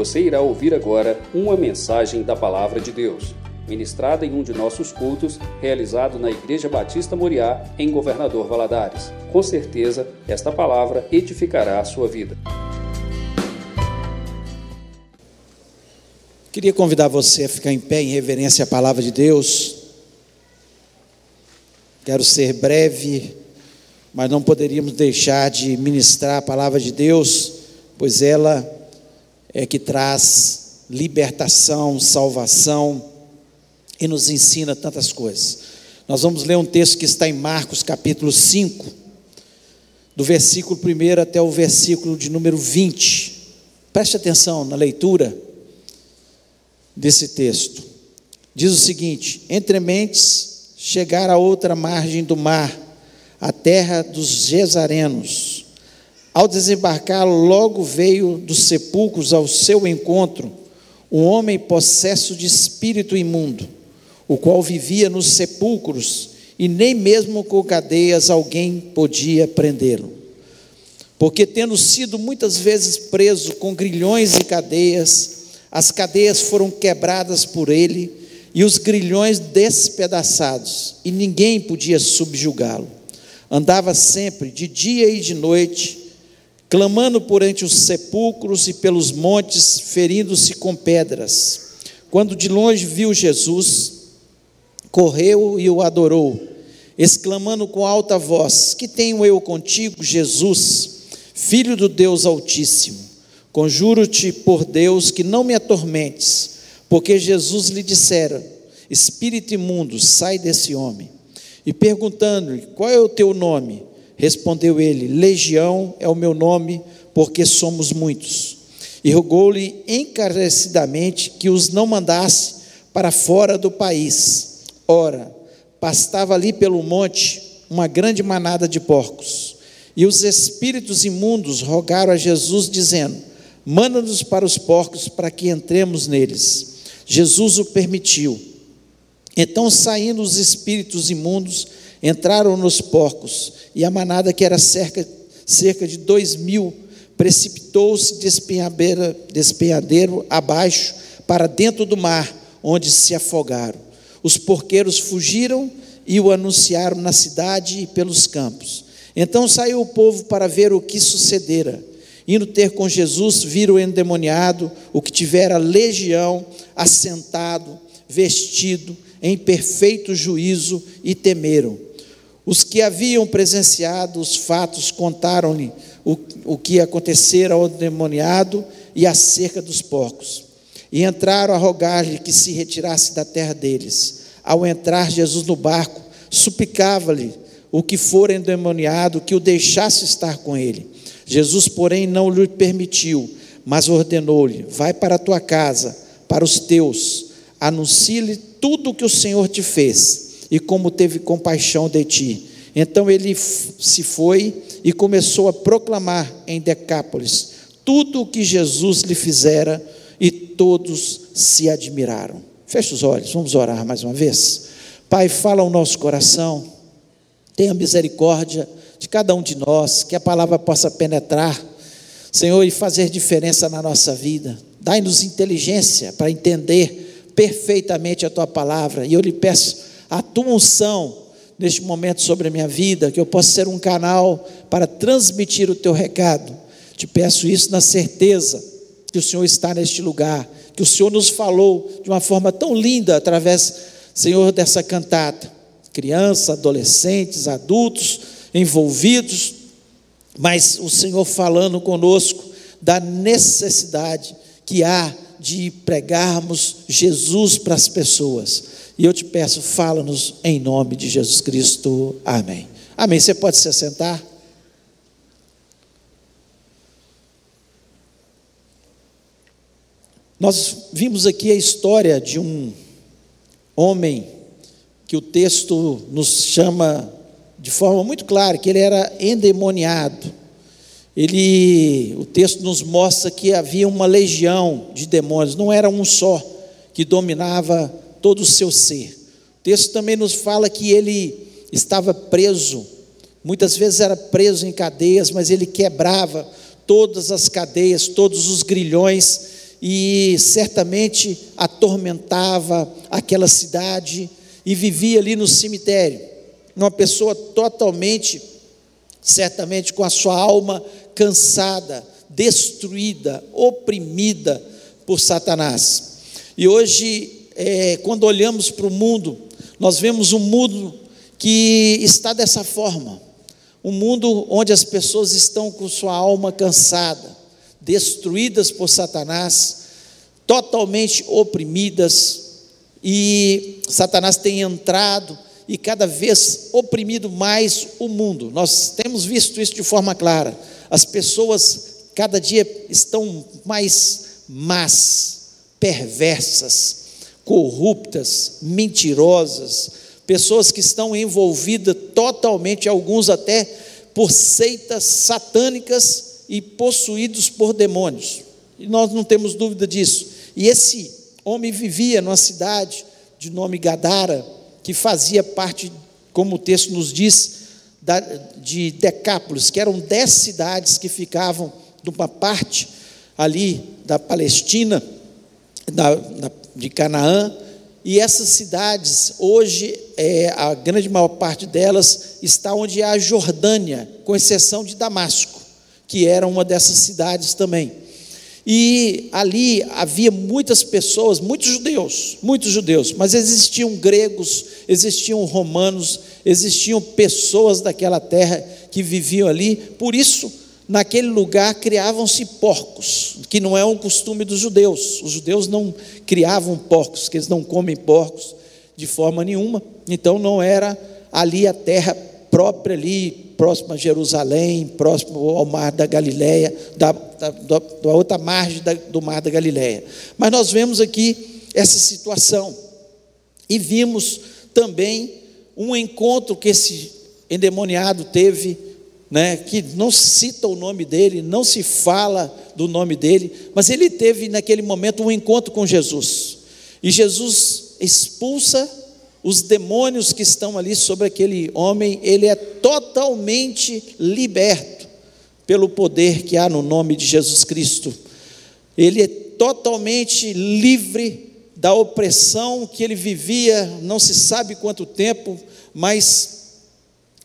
Você irá ouvir agora uma mensagem da Palavra de Deus, ministrada em um de nossos cultos, realizado na Igreja Batista Moriá, em Governador Valadares. Com certeza, esta palavra edificará a sua vida. Queria convidar você a ficar em pé em reverência à palavra de Deus. Quero ser breve, mas não poderíamos deixar de ministrar a palavra de Deus, pois ela é que traz libertação, salvação e nos ensina tantas coisas. Nós vamos ler um texto que está em Marcos capítulo 5, do versículo 1 até o versículo de número 20. Preste atenção na leitura desse texto. Diz o seguinte: Entre mentes, chegar a outra margem do mar, a terra dos Gesarenos. Ao desembarcar, logo veio dos sepulcros ao seu encontro um homem possesso de espírito imundo, o qual vivia nos sepulcros e nem mesmo com cadeias alguém podia prendê-lo. Porque, tendo sido muitas vezes preso com grilhões e cadeias, as cadeias foram quebradas por ele e os grilhões despedaçados, e ninguém podia subjugá-lo. Andava sempre, de dia e de noite, clamando por entre os sepulcros e pelos montes, ferindo-se com pedras. Quando de longe viu Jesus, correu e o adorou, exclamando com alta voz: Que tenho eu contigo, Jesus, filho do Deus Altíssimo? Conjuro-te por Deus que não me atormentes, porque Jesus lhe dissera: Espírito imundo, sai desse homem. E perguntando-lhe: Qual é o teu nome? Respondeu ele: Legião é o meu nome, porque somos muitos. E rogou-lhe encarecidamente que os não mandasse para fora do país. Ora, pastava ali pelo monte uma grande manada de porcos. E os espíritos imundos rogaram a Jesus, dizendo: Manda-nos para os porcos para que entremos neles. Jesus o permitiu. Então, saindo os espíritos imundos, entraram nos porcos, e a manada, que era cerca, cerca de dois mil, precipitou-se de despenhadeiro abaixo para dentro do mar, onde se afogaram. Os porqueiros fugiram e o anunciaram na cidade e pelos campos. Então saiu o povo para ver o que sucedera. Indo ter com Jesus, viram o endemoniado, o que tivera legião, assentado, vestido, em perfeito juízo, e temeram. Os que haviam presenciado os fatos contaram-lhe o, o que acontecera ao endemoniado e acerca dos porcos. E entraram a rogar-lhe que se retirasse da terra deles. Ao entrar Jesus no barco, suplicava-lhe o que for endemoniado que o deixasse estar com ele. Jesus, porém, não lhe permitiu, mas ordenou-lhe: Vai para a tua casa, para os teus, anuncie-lhe tudo o que o Senhor te fez e como teve compaixão de ti. Então ele se foi e começou a proclamar em Decápolis tudo o que Jesus lhe fizera e todos se admiraram. Feche os olhos, vamos orar mais uma vez. Pai, fala ao nosso coração, tenha misericórdia de cada um de nós, que a palavra possa penetrar, Senhor, e fazer diferença na nossa vida. Dai-nos inteligência para entender perfeitamente a tua palavra, e eu lhe peço a tua unção neste momento sobre a minha vida, que eu possa ser um canal para transmitir o teu recado. Te peço isso na certeza que o Senhor está neste lugar, que o Senhor nos falou de uma forma tão linda através, Senhor, dessa cantata. Crianças, adolescentes, adultos, envolvidos, mas o Senhor falando conosco da necessidade que há de pregarmos Jesus para as pessoas. E eu te peço, fala-nos em nome de Jesus Cristo. Amém. Amém. Você pode se assentar? Nós vimos aqui a história de um homem que o texto nos chama de forma muito clara que ele era endemoniado. Ele, o texto nos mostra que havia uma legião de demônios, não era um só que dominava todo o seu ser. O texto também nos fala que ele estava preso, muitas vezes era preso em cadeias, mas ele quebrava todas as cadeias, todos os grilhões, e certamente atormentava aquela cidade e vivia ali no cemitério. Uma pessoa totalmente, certamente com a sua alma cansada, destruída, oprimida por Satanás. E hoje, é, quando olhamos para o mundo, nós vemos um mundo que está dessa forma. Um mundo onde as pessoas estão com sua alma cansada, destruídas por Satanás, totalmente oprimidas, e Satanás tem entrado e cada vez oprimido mais o mundo. Nós temos visto isso de forma clara. As pessoas cada dia estão mais más, perversas, corruptas, mentirosas, pessoas que estão envolvidas totalmente, alguns até por seitas satânicas e possuídos por demônios. E nós não temos dúvida disso. E esse homem vivia numa cidade de nome Gadara, que fazia parte, como o texto nos diz, de Decápolis, que eram dez cidades que ficavam numa parte ali da Palestina, da, da, de Canaã, e essas cidades, hoje, é, a grande maior parte delas está onde há a Jordânia, com exceção de Damasco, que era uma dessas cidades também. E ali havia muitas pessoas, muitos judeus, muitos judeus, mas existiam gregos, existiam romanos, existiam pessoas daquela terra que viviam ali, por isso naquele lugar criavam-se porcos, que não é um costume dos judeus. Os judeus não criavam porcos, que eles não comem porcos de forma nenhuma. Então não era ali a terra própria ali, próxima a Jerusalém, próximo ao mar da Galileia, da, da, da outra margem da, do mar da Galileia. Mas nós vemos aqui essa situação e vimos também um encontro que esse endemoniado teve né, que não cita o nome dele, não se fala do nome dele, mas ele teve naquele momento um encontro com Jesus. E Jesus expulsa os demônios que estão ali sobre aquele homem, ele é totalmente liberto pelo poder que há no nome de Jesus Cristo. Ele é totalmente livre da opressão que ele vivia, não se sabe quanto tempo, mas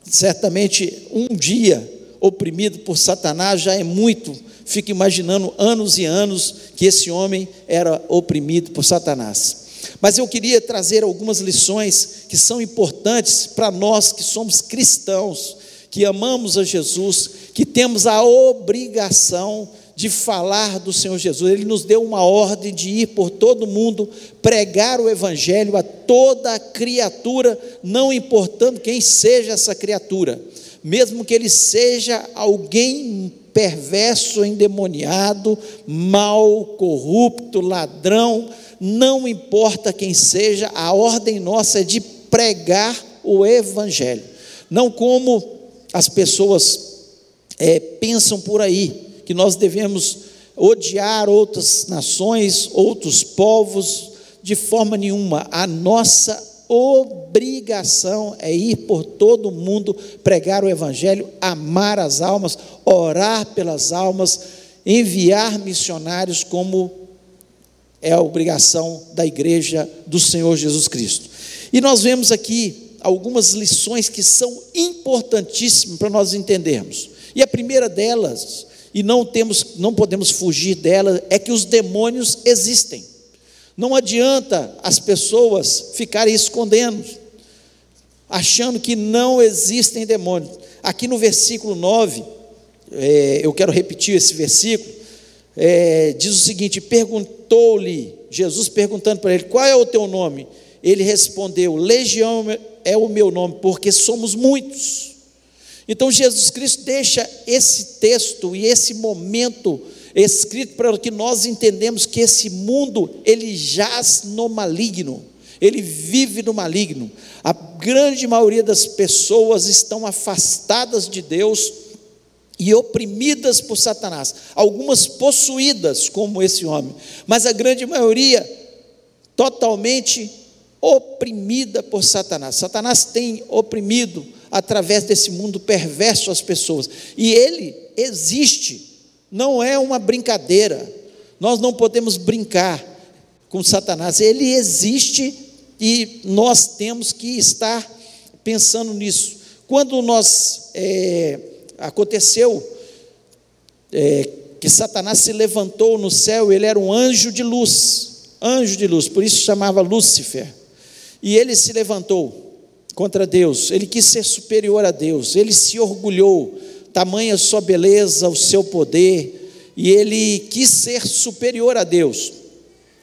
certamente um dia oprimido por Satanás já é muito. Fico imaginando anos e anos que esse homem era oprimido por Satanás. Mas eu queria trazer algumas lições que são importantes para nós que somos cristãos, que amamos a Jesus, que temos a obrigação de falar do Senhor Jesus. Ele nos deu uma ordem de ir por todo mundo, pregar o Evangelho a toda criatura, não importando quem seja essa criatura, mesmo que ele seja alguém perverso, endemoniado, mal, corrupto, ladrão, não importa quem seja, a ordem nossa é de pregar o Evangelho, não como as pessoas é, pensam por aí, que nós devemos odiar outras nações, outros povos, de forma nenhuma. A nossa obrigação é ir por todo mundo, pregar o Evangelho, amar as almas, orar pelas almas, enviar missionários, como é a obrigação da igreja do Senhor Jesus Cristo. E nós vemos aqui algumas lições que são importantíssimas para nós entendermos. E a primeira delas e não temos, não podemos fugir dela, é que os demônios existem. Não adianta as pessoas ficarem escondendo, achando que não existem demônios. Aqui no versículo 9, é, eu quero repetir esse versículo, é, diz o seguinte: perguntou-lhe, Jesus perguntando para ele, qual é o teu nome? Ele respondeu: Legião é o meu nome, porque somos muitos. Então Jesus Cristo deixa esse texto e esse momento escrito para que nós entendemos que esse mundo ele jaz no maligno, ele vive no maligno. A grande maioria das pessoas estão afastadas de Deus e oprimidas por Satanás, algumas possuídas como esse homem, mas a grande maioria totalmente oprimida por Satanás. Satanás tem oprimido através desse mundo perverso as pessoas. E ele existe, não é uma brincadeira, Nós não podemos brincar com Satanás. Ele existe e nós temos que estar pensando nisso. Quando nós é, aconteceu é, que Satanás se levantou no céu, ele era um anjo de luz, anjo de luz, por isso chamava Lúcifer. E ele se levantou contra Deus, ele quis ser superior a Deus, ele se orgulhou, tamanha sua beleza, o seu poder, e ele quis ser superior a Deus,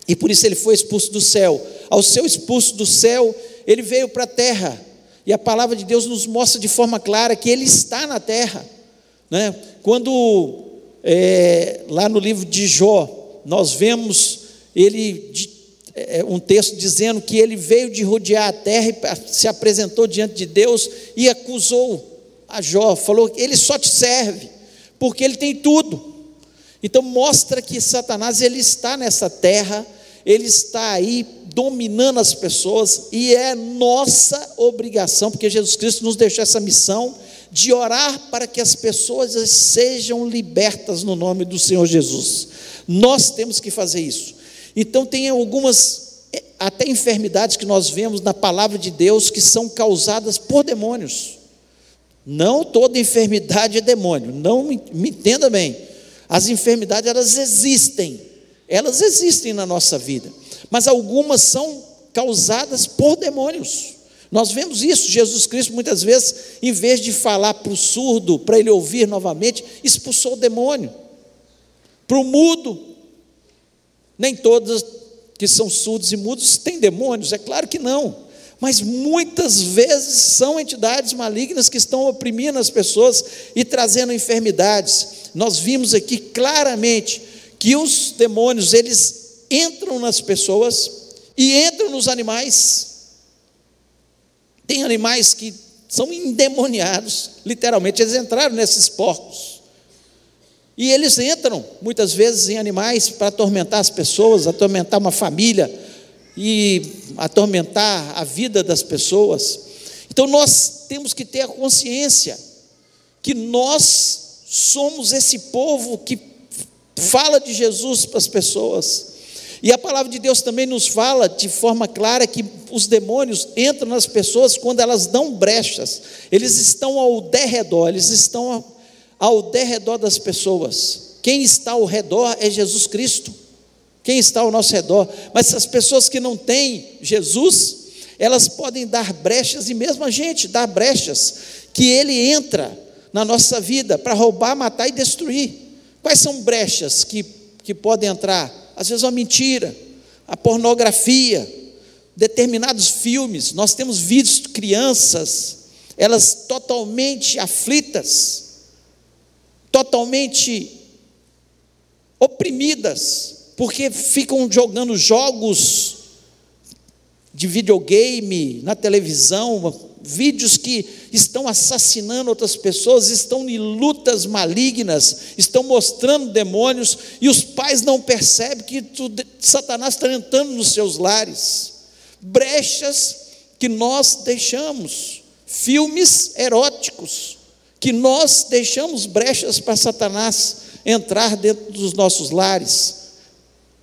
e por isso ele foi expulso do céu. Ao ser expulso do céu, ele veio para a terra, e a palavra de Deus nos mostra de forma clara que ele está na terra. Né? Quando é, lá no livro de Jó, nós vemos ele um texto dizendo que ele veio de rodear a terra e se apresentou diante de Deus e acusou a Jó, falou ele só te serve, porque ele tem tudo. Então mostra que Satanás ele está nessa terra, ele está aí dominando as pessoas e é nossa obrigação, porque Jesus Cristo nos deixou essa missão de orar para que as pessoas sejam libertas no nome do Senhor Jesus. Nós temos que fazer isso. Então tem algumas eh, até enfermidades que nós vemos na palavra de Deus que são causadas por demônios. Não toda enfermidade é demônio, não me, entenda bem. As enfermidades elas existem, elas existem na nossa vida, mas algumas são causadas por demônios. Nós vemos isso, Jesus Cristo muitas vezes, em vez de falar para o surdo, para ele ouvir novamente, expulsou o demônio. Para o mudo, nem todos que são surdos e mudos têm demônios, é claro que não mas muitas vezes são entidades malignas que estão oprimindo as pessoas e trazendo enfermidades. Nós vimos aqui claramente que os demônios, eles entram nas pessoas e entram nos animais. Tem animais que são endemoniados, literalmente, eles entraram nesses porcos. E eles entram, muitas vezes, em animais para atormentar as pessoas, atormentar uma família, e atormentar a vida das pessoas. Então nós temos que ter a consciência que nós somos esse povo que fala de Jesus para as pessoas. E a palavra de Deus também nos fala de forma clara que os demônios entram nas pessoas quando elas dão brechas. Eles estão ao derredor, eles estão ao, derredor das pessoas. Quem está ao redor é Jesus Cristo quem está ao nosso redor. Mas as pessoas que não têm Jesus, elas podem dar brechas, e mesmo a gente dar brechas, que ele entra na nossa vida para roubar, matar e destruir. Quais são brechas que, que podem entrar? Às vezes uma mentira, a pornografia, determinados filmes. Nós temos visto crianças, elas totalmente aflitas, totalmente oprimidas porque ficam jogando jogos de videogame na televisão, vídeos que estão assassinando outras pessoas, estão em lutas malignas, estão mostrando demônios, e os pais não percebem que Satanás está entrando nos seus lares. Brechas que nós deixamos, filmes eróticos, que nós deixamos brechas para Satanás entrar dentro dos nossos lares.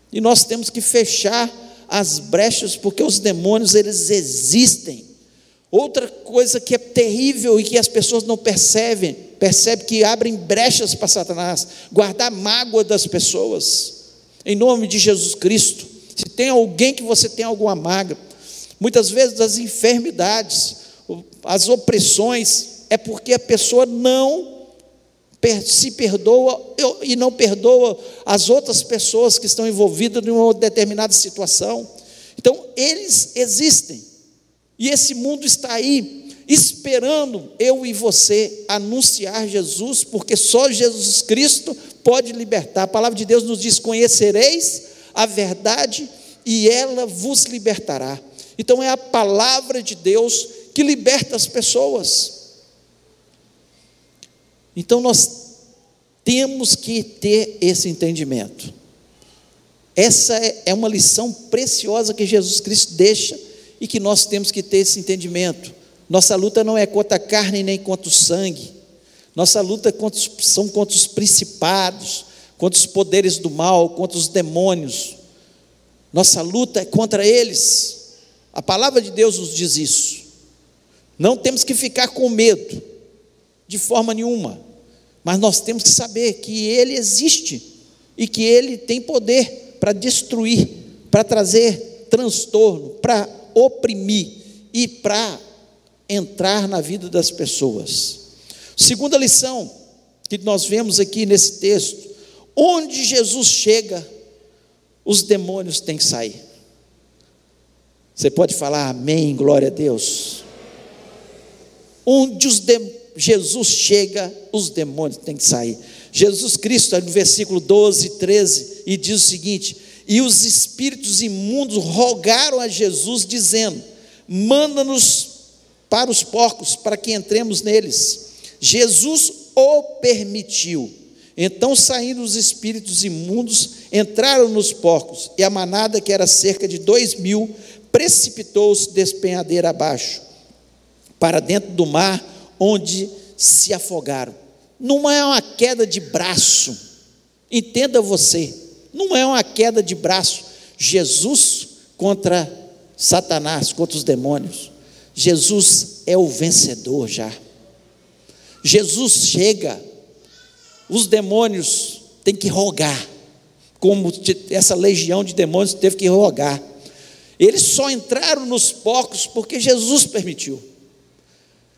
E nós temos que fechar as brechas, porque os demônios eles existem. Outra coisa que é terrível e que as pessoas não percebem, percebe que abrem brechas para Satanás, guardar mágoa das pessoas. Em nome de Jesus Cristo. Se tem alguém que você tem alguma mágoa, muitas vezes as enfermidades, as opressões, é porque a pessoa não se perdoa e não perdoa as outras pessoas que estão envolvidas em uma determinada situação. Então, eles existem. E esse mundo está aí, esperando eu e você anunciar Jesus, porque só Jesus Cristo pode libertar. A palavra de Deus nos diz: Conhecereis a verdade e ela vos libertará. Então, é a palavra de Deus que liberta as pessoas. Então nós temos que ter esse entendimento. Essa é, é uma lição preciosa que Jesus Cristo deixa e que nós temos que ter esse entendimento. Nossa luta não é contra a carne nem contra o sangue. Nossa luta é são contra os principados, contra os poderes do mal, contra os demônios. Nossa luta é contra eles. A palavra de Deus nos diz isso. Não temos que ficar com medo, de forma nenhuma, mas nós temos que saber que Ele existe e que Ele tem poder para destruir, para trazer transtorno, para oprimir e para entrar na vida das pessoas. Segunda lição que nós vemos aqui nesse texto: onde Jesus chega, os demônios têm que sair. Você pode falar amém, glória a Deus. Onde os de... Jesus chega, os demônios têm que sair. Jesus Cristo, no versículo 12, 13, e diz o seguinte: E os espíritos imundos rogaram a Jesus, dizendo: Manda-nos para os porcos, para que entremos neles. Jesus o permitiu. Então, saindo os espíritos imundos, entraram nos porcos, e a manada, que era cerca de dois mil, precipitou-se despenhadeira abaixo, para dentro do mar, onde se afogaram. Não é uma queda de braço, entenda você, não é uma queda de braço. Jesus contra Satanás, contra os demônios. Jesus é o vencedor já. Jesus chega, os demônios têm que rogar, como essa legião de demônios teve que rogar. Eles só entraram nos porcos porque Jesus permitiu.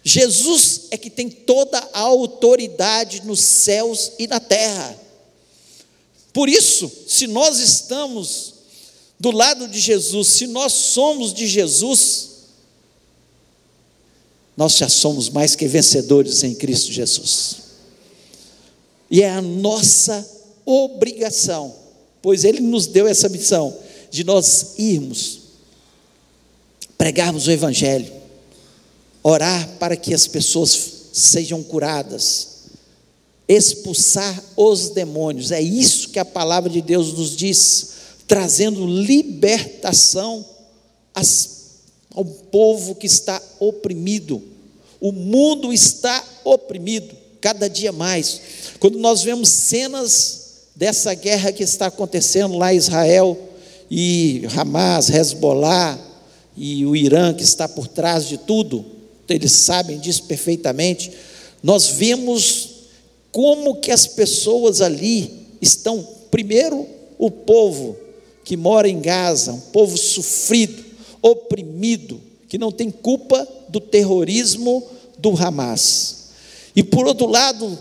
Jesus é que tem toda a autoridade nos céus e na terra. Por isso, se nós estamos do lado de Jesus, se nós somos de Jesus, nós já somos mais que vencedores em Cristo Jesus. E é a nossa obrigação, pois Ele nos deu essa missão, de nós irmos, pregarmos o Evangelho, orar para que as pessoas sejam curadas, expulsar os demônios, é isso que a palavra de Deus nos diz, trazendo libertação ao povo que está oprimido. O mundo está oprimido, cada dia mais. Quando nós vemos cenas dessa guerra que está acontecendo lá em Israel, e Hamas, Hezbollah, e o Irã que está por trás de tudo, eles sabem disso perfeitamente. Nós vemos como que as pessoas ali estão, primeiro, o povo que mora em Gaza, um povo sofrido, oprimido, que não tem culpa do terrorismo do Hamas. E por outro lado,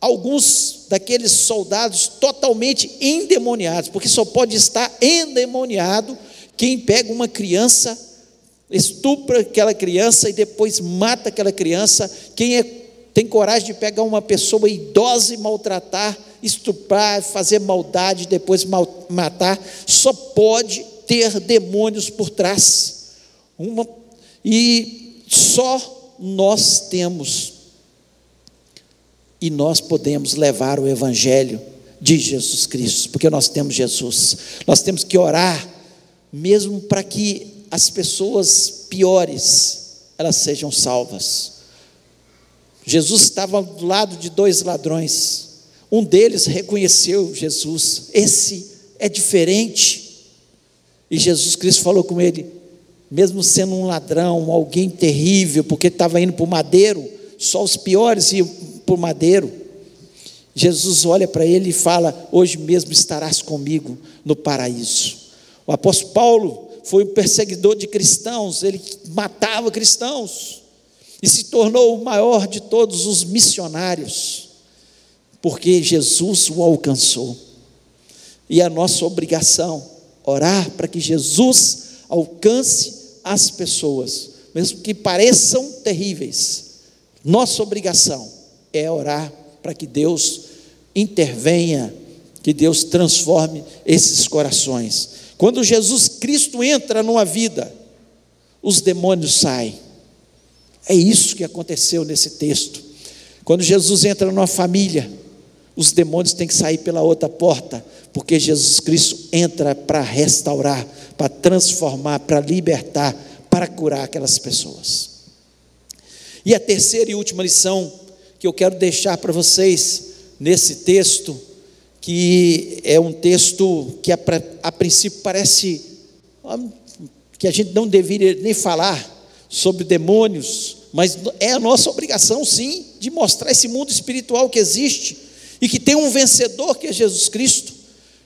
alguns daqueles soldados totalmente endemoniados, porque só pode estar endemoniado quem pega uma criança, estupra aquela criança e depois mata aquela criança, quem é, tem coragem de pegar uma pessoa idosa e maltratar, estuprar, fazer maldade, depois mal, matar, só pode ter demônios por trás. Uma, e só nós temos. E nós podemos levar o Evangelho de Jesus Cristo, porque nós temos Jesus. Nós temos que orar, mesmo para que as pessoas piores elas sejam salvas. Jesus estava do lado de dois ladrões. Um deles reconheceu Jesus. Esse é diferente. E Jesus Cristo falou com ele, mesmo sendo um ladrão, alguém terrível, porque estava indo para o madeiro, só os piores iam para o madeiro. Jesus olha para ele e fala: Hoje mesmo estarás comigo no paraíso. O apóstolo Paulo foi um perseguidor de cristãos, ele matava cristãos e se tornou o maior de todos os missionários, porque Jesus o alcançou. E a nossa obrigação orar para que Jesus alcance as pessoas, mesmo que pareçam terríveis. Nossa obrigação é orar para que Deus intervenha, que Deus transforme esses corações. Quando Jesus Cristo entra numa vida, os demônios saem. É isso que aconteceu nesse texto. Quando Jesus entra numa família, os demônios têm que sair pela outra porta, porque Jesus Cristo entra para restaurar, para transformar, para libertar, para curar aquelas pessoas. E a terceira e última lição que eu quero deixar para vocês nesse texto, que é um texto que a, a princípio parece que a gente não deveria nem falar sobre demônios, mas é a nossa obrigação, sim, de mostrar esse mundo espiritual que existe e que tem um vencedor que é Jesus Cristo,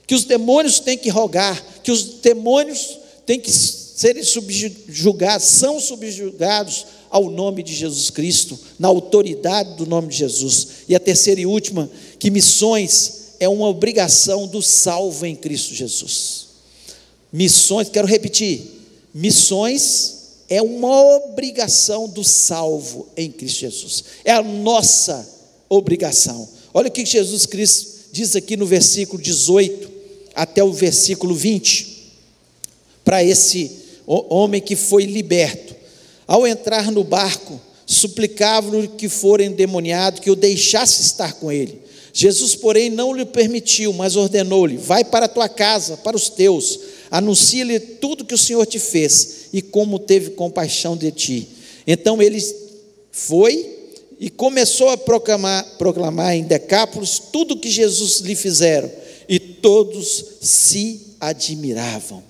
que os demônios têm que rogar, que os demônios têm que serem subjugados, são subjugados ao nome de Jesus Cristo, na autoridade do nome de Jesus. E a terceira e última, que missões é uma obrigação do salvo em Cristo Jesus. Missões, quero repetir, missões é uma obrigação do salvo em Cristo Jesus. É a nossa obrigação. Olha o que Jesus Cristo diz aqui no versículo 18 até o versículo 20, para esse homem que foi liberto. Ao entrar no barco, suplicava-lhe que for endemoniado, que o deixasse estar com ele. Jesus, porém, não lhe permitiu, mas ordenou-lhe: Vai para a tua casa, para os teus, anuncia-lhe tudo que o Senhor te fez e como teve compaixão de ti. Então ele foi e começou a proclamar, proclamar em Decápolis tudo que Jesus lhe fizeram, e todos se admiravam. O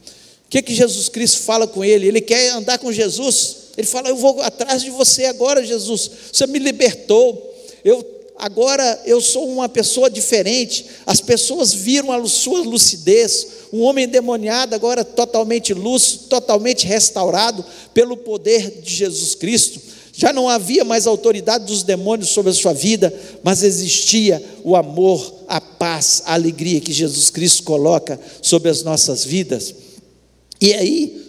que, que Jesus Cristo fala com ele? Ele quer andar com Jesus. Ele fala: Eu vou atrás de você agora, Jesus. Você me libertou. Eu agora eu sou uma pessoa diferente. As pessoas viram a sua lucidez. Um homem endemoniado, agora totalmente lúcido, totalmente restaurado pelo poder de Jesus Cristo. Já não havia mais autoridade dos demônios sobre a sua vida, mas existia o amor, a paz, a alegria que Jesus Cristo coloca sobre as nossas vidas. E aí,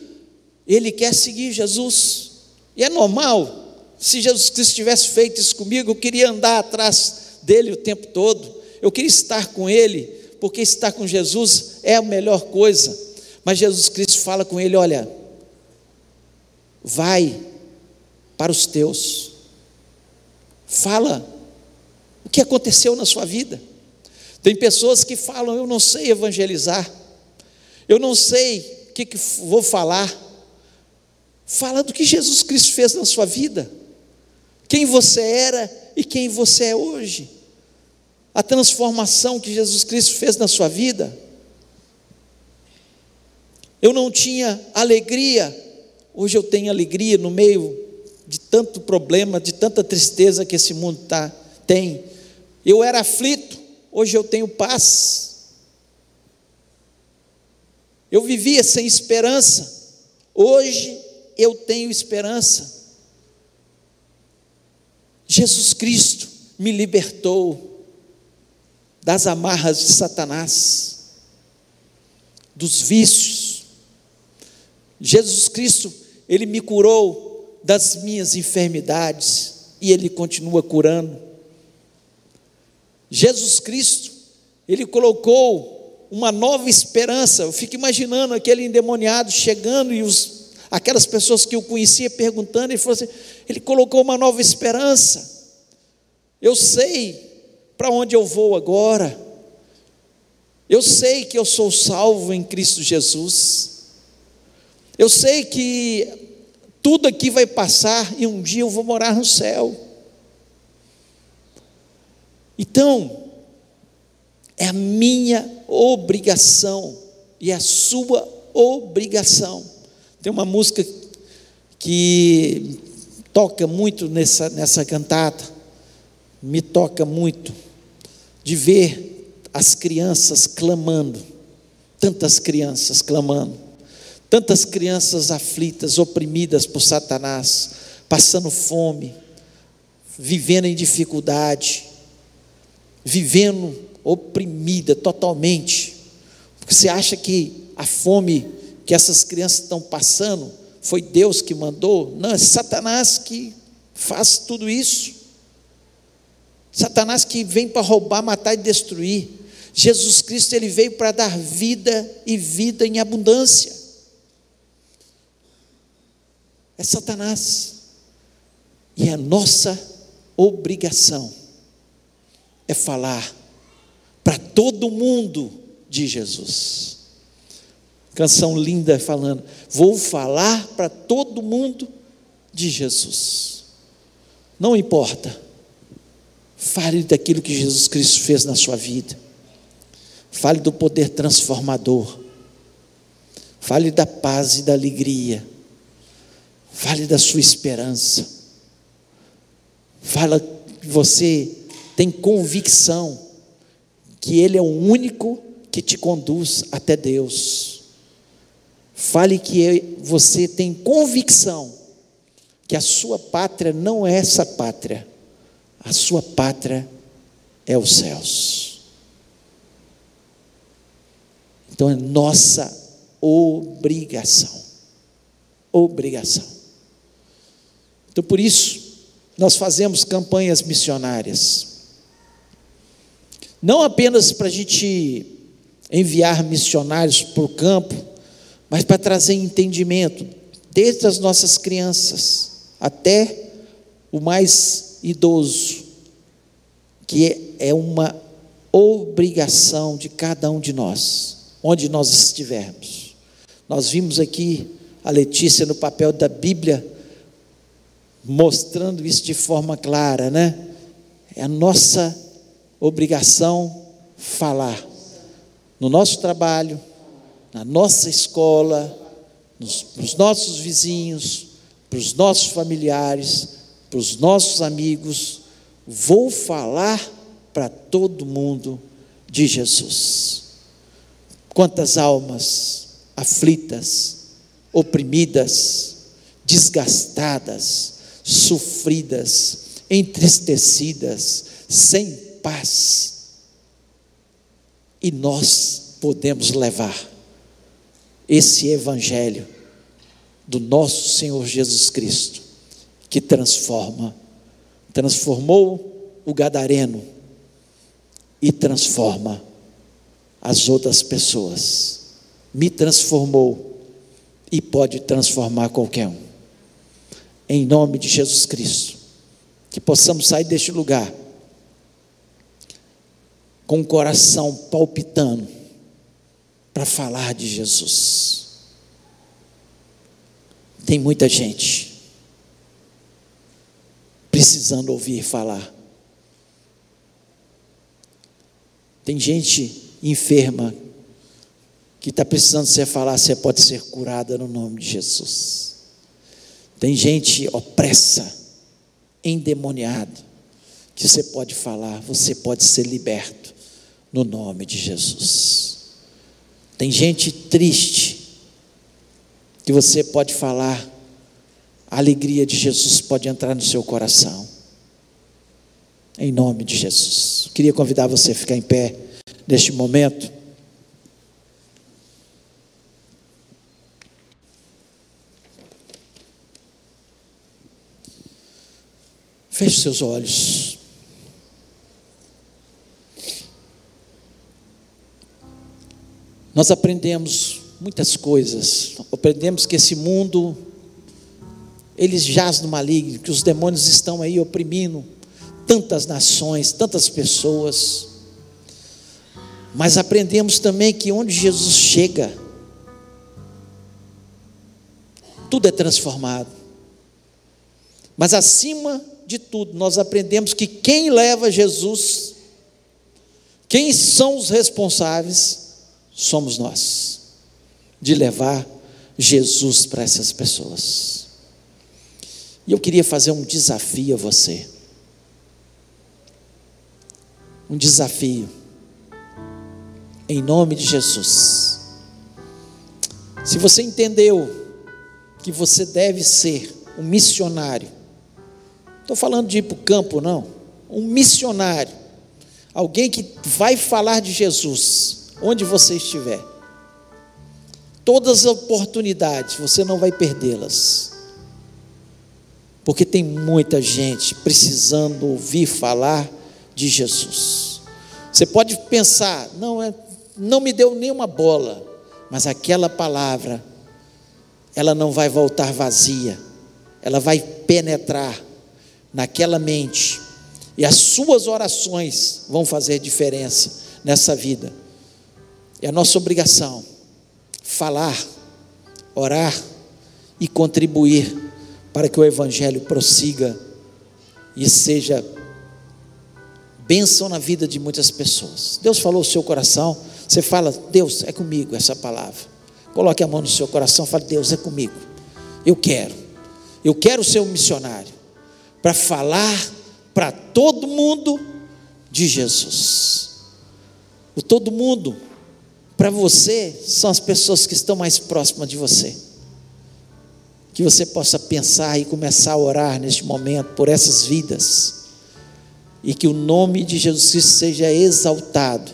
ele quer seguir Jesus. E é normal. Se Jesus Cristo tivesse feito isso comigo, eu queria andar atrás dele o tempo todo. Eu queria estar com ele, porque estar com Jesus é a melhor coisa. Mas Jesus Cristo fala com ele: olha, vai para os teus. Fala o que aconteceu na sua vida. Tem pessoas que falam: Eu não sei evangelizar, eu não sei o que, que vou falar. Fala do que Jesus Cristo fez na sua vida, quem você era e quem você é hoje, a transformação que Jesus Cristo fez na sua vida. Eu não tinha alegria, hoje eu tenho alegria no meio de tanto problema, de tanta tristeza que esse mundo tá, tem. Eu era aflito, hoje eu tenho paz. Eu vivia sem esperança, hoje eu tenho esperança. Jesus Cristo me libertou das amarras de Satanás, dos vícios. Jesus Cristo, ele me curou das minhas enfermidades e Ele continua curando. Jesus Cristo, Ele colocou uma nova esperança. Eu fico imaginando aquele endemoniado chegando e os, aquelas pessoas que eu conhecia perguntando, ele falou assim: Ele colocou uma nova esperança. Eu sei para onde eu vou agora. Eu sei que eu sou salvo em Cristo Jesus. Eu sei que tudo aqui vai passar e um dia eu vou morar no céu. Então, é a minha obrigação e a sua obrigação. Tem uma música que toca muito nessa, nessa cantata, me toca muito, de ver as crianças clamando, tantas crianças clamando. Tantas crianças aflitas, oprimidas por Satanás, passando fome, vivendo em dificuldade, vivendo oprimida totalmente. Porque você acha que a fome que essas crianças estão passando foi Deus que mandou? Não, é Satanás que faz tudo isso. Satanás que vem para roubar, matar e destruir. Jesus Cristo ele veio para dar vida e vida em abundância é Satanás. E a nossa obrigação é falar para todo mundo de Jesus. Canção linda falando, vou falar para todo mundo de Jesus. Não importa. Fale daquilo que Jesus Cristo fez na sua vida. Fale do poder transformador. Fale da paz e da alegria. Fale da sua esperança. Fala que você tem convicção que Ele é o único que te conduz até Deus. Fale que você tem convicção que a sua pátria não é essa pátria, a sua pátria é os céus. Então é nossa obrigação. Obrigação. Então por isso, nós fazemos campanhas missionárias. Não apenas para a gente enviar missionários para o campo, mas para trazer entendimento, desde as nossas crianças até o mais idoso, que é uma obrigação de cada um de nós, onde nós estivermos. Nós vimos aqui a Letícia no papel da Bíblia, mostrando isso de forma clara, né? É a nossa obrigação falar. No nosso trabalho, na nossa escola, nos, nos nossos vizinhos, para os nossos familiares, para os nossos amigos, vou falar para todo mundo de Jesus. Quantas almas aflitas, oprimidas, desgastadas, sofridas, entristecidas, sem paz. E nós podemos levar esse evangelho do nosso Senhor Jesus Cristo, que transforma, transformou o gadareno e transforma as outras pessoas. Me transformou e pode transformar qualquer um. Em nome de Jesus Cristo, que possamos sair deste lugar com o coração palpitando para falar de Jesus. Tem muita gente precisando ouvir falar. Tem gente enferma que está precisando ser falar, você pode ser curada no nome de Jesus. Tem gente opressa, endemoniada, que você pode falar, você pode ser liberto no nome de Jesus. Tem gente triste, que você pode falar, a alegria de Jesus pode entrar no seu coração. Em nome de Jesus. Queria convidar você a ficar em pé neste momento. Feche seus olhos. Nós aprendemos muitas coisas. Aprendemos que esse mundo ele jaz no maligno, que os demônios estão aí oprimindo tantas nações, tantas pessoas. Mas aprendemos também que onde Jesus chega, tudo é transformado. Mas acima de tudo, nós aprendemos que quem leva Jesus, quem são os responsáveis, somos nós de levar Jesus para essas pessoas. E eu queria fazer um desafio a você. Um desafio. Em nome de Jesus. Se você entendeu que você deve ser um missionário, estou falando de ir para o campo, não. Um missionário. Alguém que vai falar de Jesus, onde você estiver todas as oportunidades, você não vai perdê-las. Porque tem muita gente precisando ouvir falar de Jesus. Você pode pensar, não, é, não me deu nenhuma bola, mas aquela palavra, ela não vai voltar vazia, ela vai penetrar naquela mente, e as suas orações vão fazer diferença nessa vida. É a nossa obrigação falar, orar e contribuir para que o Evangelho prossiga e seja bênção na vida de muitas pessoas. Deus falou o seu coração, você fala, Deus, é comigo essa palavra. Coloque a mão no seu coração, fale, Deus, é comigo. Eu quero. Eu quero ser um missionário para falar para todo mundo de Jesus. O todo mundo, para você, são as pessoas que estão mais próximas de você. Que você possa pensar e começar a orar neste momento por essas vidas e que o nome de Jesus Cristo seja exaltado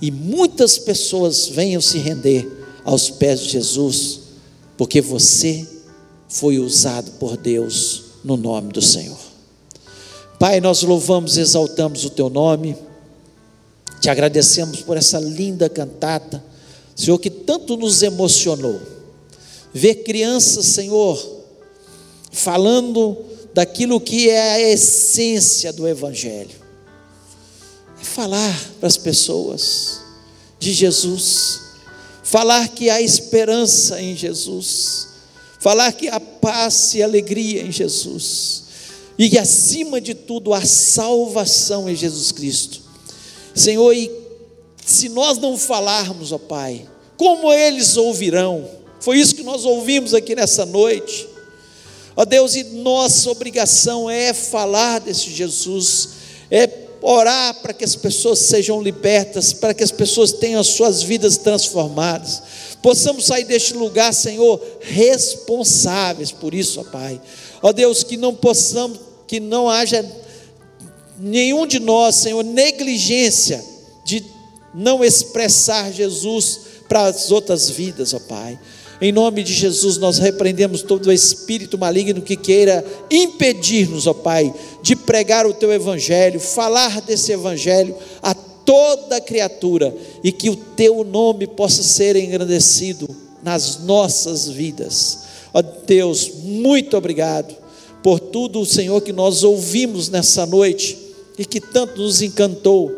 e muitas pessoas venham se render aos pés de Jesus, porque você foi usado por Deus no nome do Senhor. Pai, nós louvamos e exaltamos o teu nome, te agradecemos por essa linda cantata, Senhor, que tanto nos emocionou. Ver crianças, Senhor, falando daquilo que é a essência do Evangelho. É falar para as pessoas de Jesus, falar que há esperança em Jesus, falar que há paz e alegria em Jesus, e que acima de tudo há salvação em Jesus Cristo. Senhor, e se nós não falarmos, ó Pai, como eles ouvirão? Foi isso que nós ouvimos aqui nessa noite. Ó Deus, e nossa obrigação é falar desse Jesus, é orar para que as pessoas sejam libertas, para que as pessoas tenham as suas vidas transformadas. Possamos sair deste lugar, Senhor, responsáveis por isso, ó Pai. Ó Deus, que não possamos, que não haja nenhum de nós, Senhor, negligência de não expressar Jesus para as outras vidas, ó Pai. Em nome de Jesus, nós repreendemos todo espírito maligno que queira impedir-nos, ó Pai, de pregar o teu evangelho, falar desse evangelho a toda criatura e que o teu nome possa ser engrandecido nas nossas vidas. Ó Deus, muito obrigado por tudo, Senhor, que nós ouvimos nessa noite e que tanto nos encantou.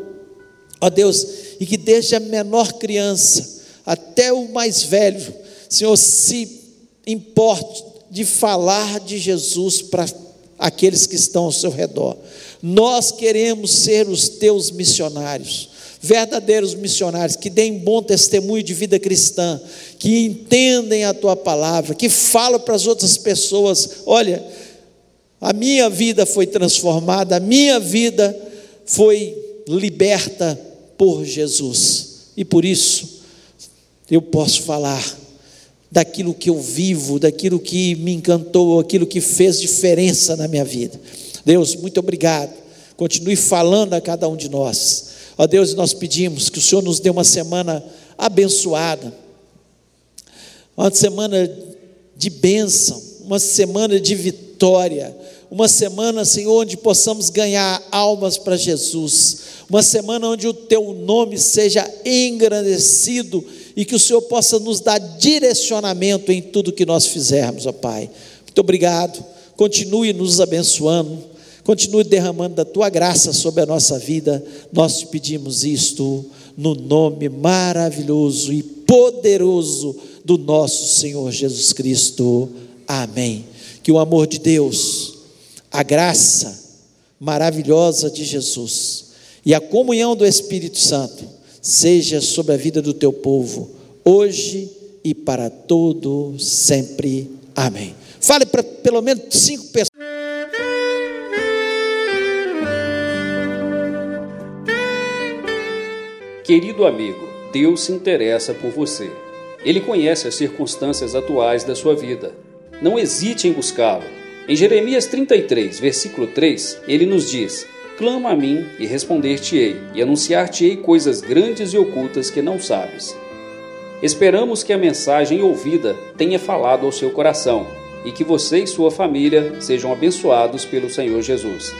Ó Deus, e que desde a menor criança até o mais velho, Senhor, se importe de falar de Jesus para aqueles que estão ao seu redor. Nós queremos ser os teus missionários, verdadeiros missionários, que deem bom testemunho de vida cristã, que entendem a tua palavra, que falam para as outras pessoas: olha, a minha vida foi transformada, a minha vida foi liberta por Jesus, e por isso eu posso falar daquilo que eu vivo, daquilo que me encantou, aquilo que fez diferença na minha vida. Deus, muito obrigado. Continue falando a cada um de nós. Ó Deus, nós pedimos que o Senhor nos dê uma semana abençoada, uma semana de bênção, uma semana de vitória, uma semana, Senhor, onde possamos ganhar almas para Jesus, uma semana onde o Teu nome seja engrandecido e que o Senhor possa nos dar direcionamento em tudo que nós fizermos, ó Pai. Muito obrigado. Continue nos abençoando, continue derramando da tua graça sobre a nossa vida. Nós te pedimos isto no nome maravilhoso e poderoso do nosso Senhor Jesus Cristo. Amém. Que o amor de Deus, a graça maravilhosa de Jesus e a comunhão do Espírito Santo seja sobre a vida do teu povo, hoje e para todo sempre. Amém. Fale para pelo menos cinco pessoas. Querido amigo, Deus se interessa por você. Ele conhece as circunstâncias atuais da sua vida. Não hesite em buscá-lo. Em Jeremias 33, versículo 3, ele nos diz: Clama a mim e responder-te-ei, e anunciar-te-ei coisas grandes e ocultas que não sabes. Esperamos que a mensagem ouvida tenha falado ao seu coração e que você e sua família sejam abençoados pelo Senhor Jesus.